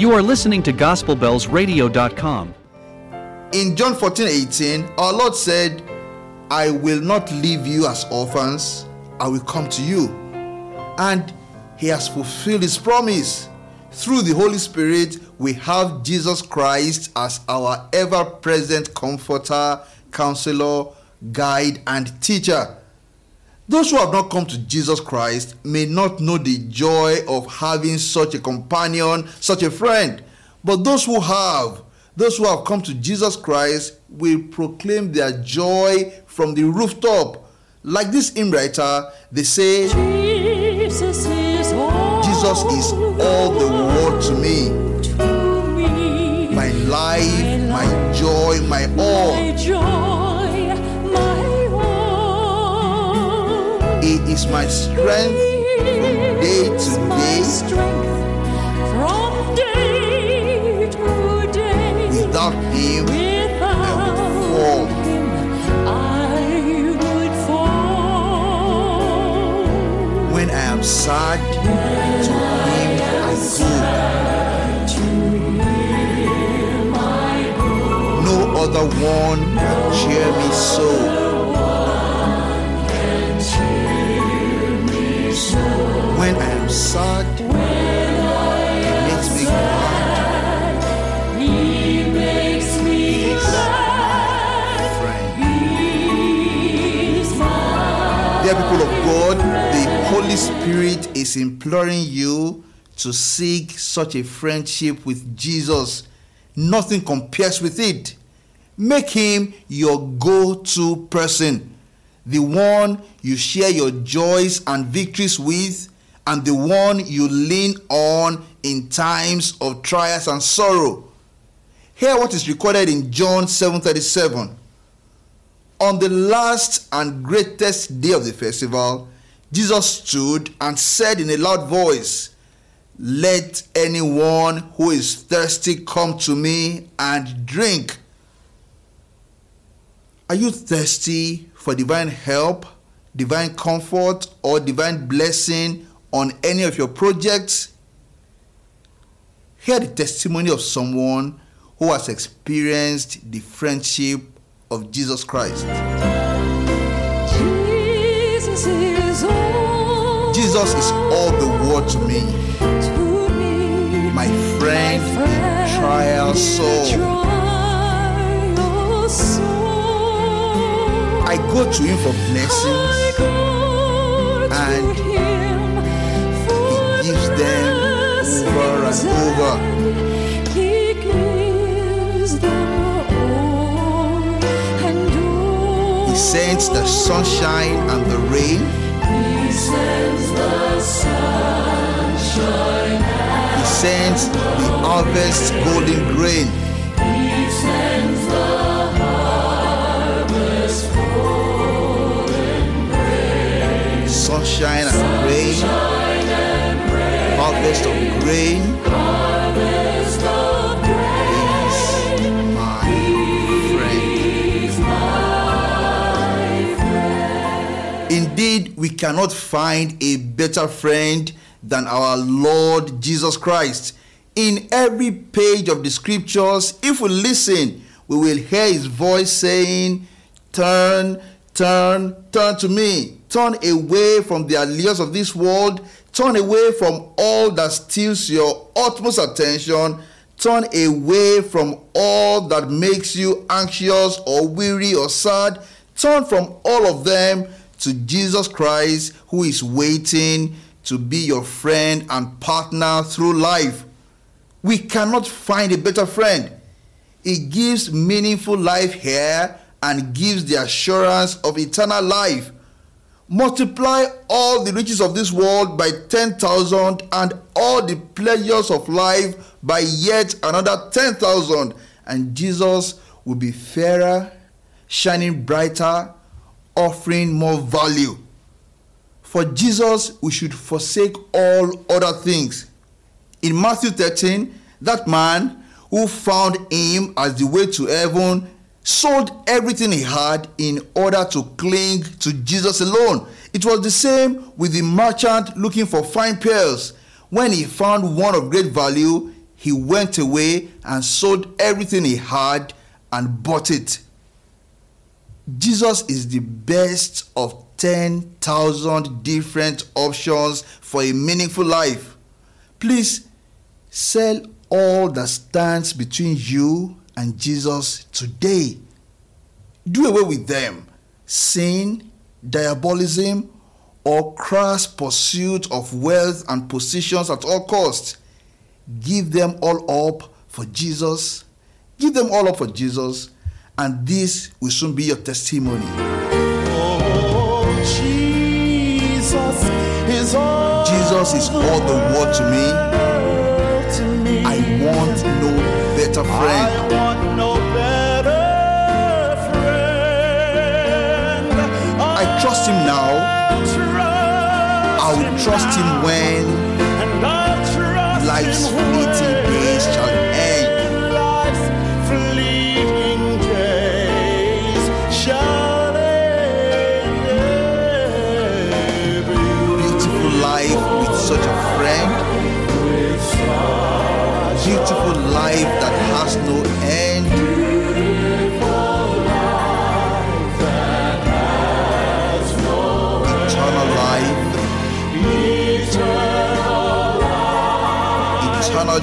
You are listening to GospelBellsRadio.com. In John 14 18, our Lord said, I will not leave you as orphans, I will come to you. And He has fulfilled His promise. Through the Holy Spirit, we have Jesus Christ as our ever present comforter, counselor, guide, and teacher. Those who have not come to Jesus Christ may not know the joy of having such a companion, such a friend. But those who have, those who have come to Jesus Christ will proclaim their joy from the rooftop. Like this hymn writer, they say, Jesus is all, Jesus is all the world to me. to me. My life, my joy, my all. My joy, is my strength from day to day. strength from day to day. Without Him, Without fall. him, I would fall. when I am sad, to Him I go. No other one can cheer me so. Sad, He makes me glad. He makes me glad. Friend. He's mine. Dear people of God, the Holy Spirit is imploring you to seek such a friendship with Jesus. Nothing compares with it. Make him your go to person, the one you share your joys and victories with, and the one you lean on in times of trials and sorrow. Hear what is recorded in John 7:37. On the last and greatest day of the festival, Jesus stood and said in a loud voice, Let anyone who is thirsty come to me and drink. Are you thirsty for divine help, divine comfort, or divine blessing on any of your projects? Hear the testimony of someone who has experienced the friendship of Jesus Christ. Jesus is all Jesus is all the world to me, to me. my friend in trial soul. Trial soul. I go to him for blessings, I go to and him for he gives them over and over. He gives them all and all. He sends the sunshine and the rain. He sends the sunshine. He sends the harvest golden grain. He sends the harvest full Sunshine and rain. Harvest of grain harvest of grace. is my friend. Indeed, we cannot find a better friend than our Lord Jesus Christ. In every page of the scriptures, if we listen, we will hear his voice saying, Turn, turn, turn to me. Turn away from the allures of this world. Turn away from all that steals your utmost attention. Turn away from all that makes you anxious or weary or sad. Turn from all of them to Jesus Christ, who is waiting to be your friend and partner through life. We cannot find a better friend. It gives meaningful life here and gives the assurance of eternal life. Multiply all the riches of this world by 10,000 and all the pleasures of life by yet another 10,000, and Jesus will be fairer, shining brighter, offering more value. For Jesus, we should forsake all other things. In Matthew 13, that man who found him as the way to heaven sold everything he had in order to cling to Jesus alone. It was the same with the merchant looking for fine pearls. When he found one of great value, he went away and sold everything he had and bought it. Jesus is the best of 10,000 different options for a meaningful life. Please sell all that stands between you and Jesus today. Do away with them sin, diabolism, or crass pursuit of wealth and positions at all costs. Give them all up for Jesus. Give them all up for Jesus, and this will soon be your testimony. Oh, Jesus is all Jesus is all the world to me. I want no better friend. Him now. I'll trust him trust him when. Life's fleeting days shall end. Beautiful life with such a friend. Beautiful life that has no end.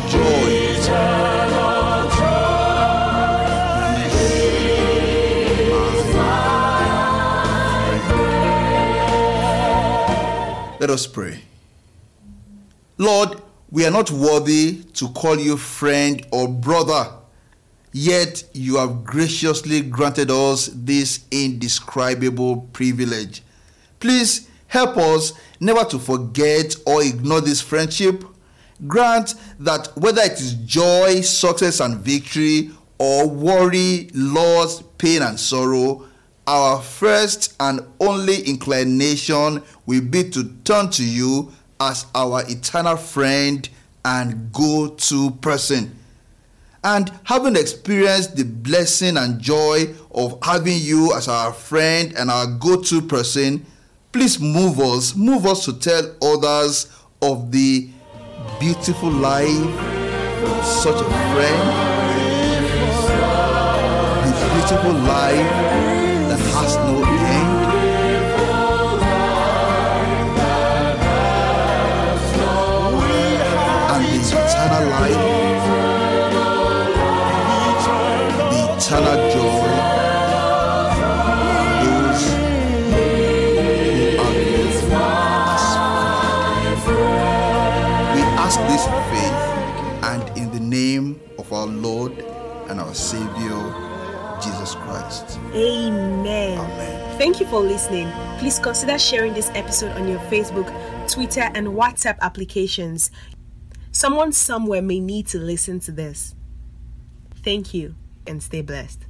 Joy. Let us pray. Lord, we are not worthy to call you friend or brother, yet you have graciously granted us this indescribable privilege. Please help us never to forget or ignore this friendship. Grant that whether it is joy, success, and victory, or worry, loss, pain, and sorrow, our first and only inclination will be to turn to you as our eternal friend and go to person. And having experienced the blessing and joy of having you as our friend and our go to person, please move us, move us to tell others of the beautiful life such a friend, the beautiful life that has no end. and the eternal life, the eternal joy, our Lord and our Savior, Jesus Christ. Amen. Amen. Thank you for listening. Please consider sharing this episode on your Facebook, Twitter, and WhatsApp applications. Someone somewhere may need to listen to this. Thank you and stay blessed.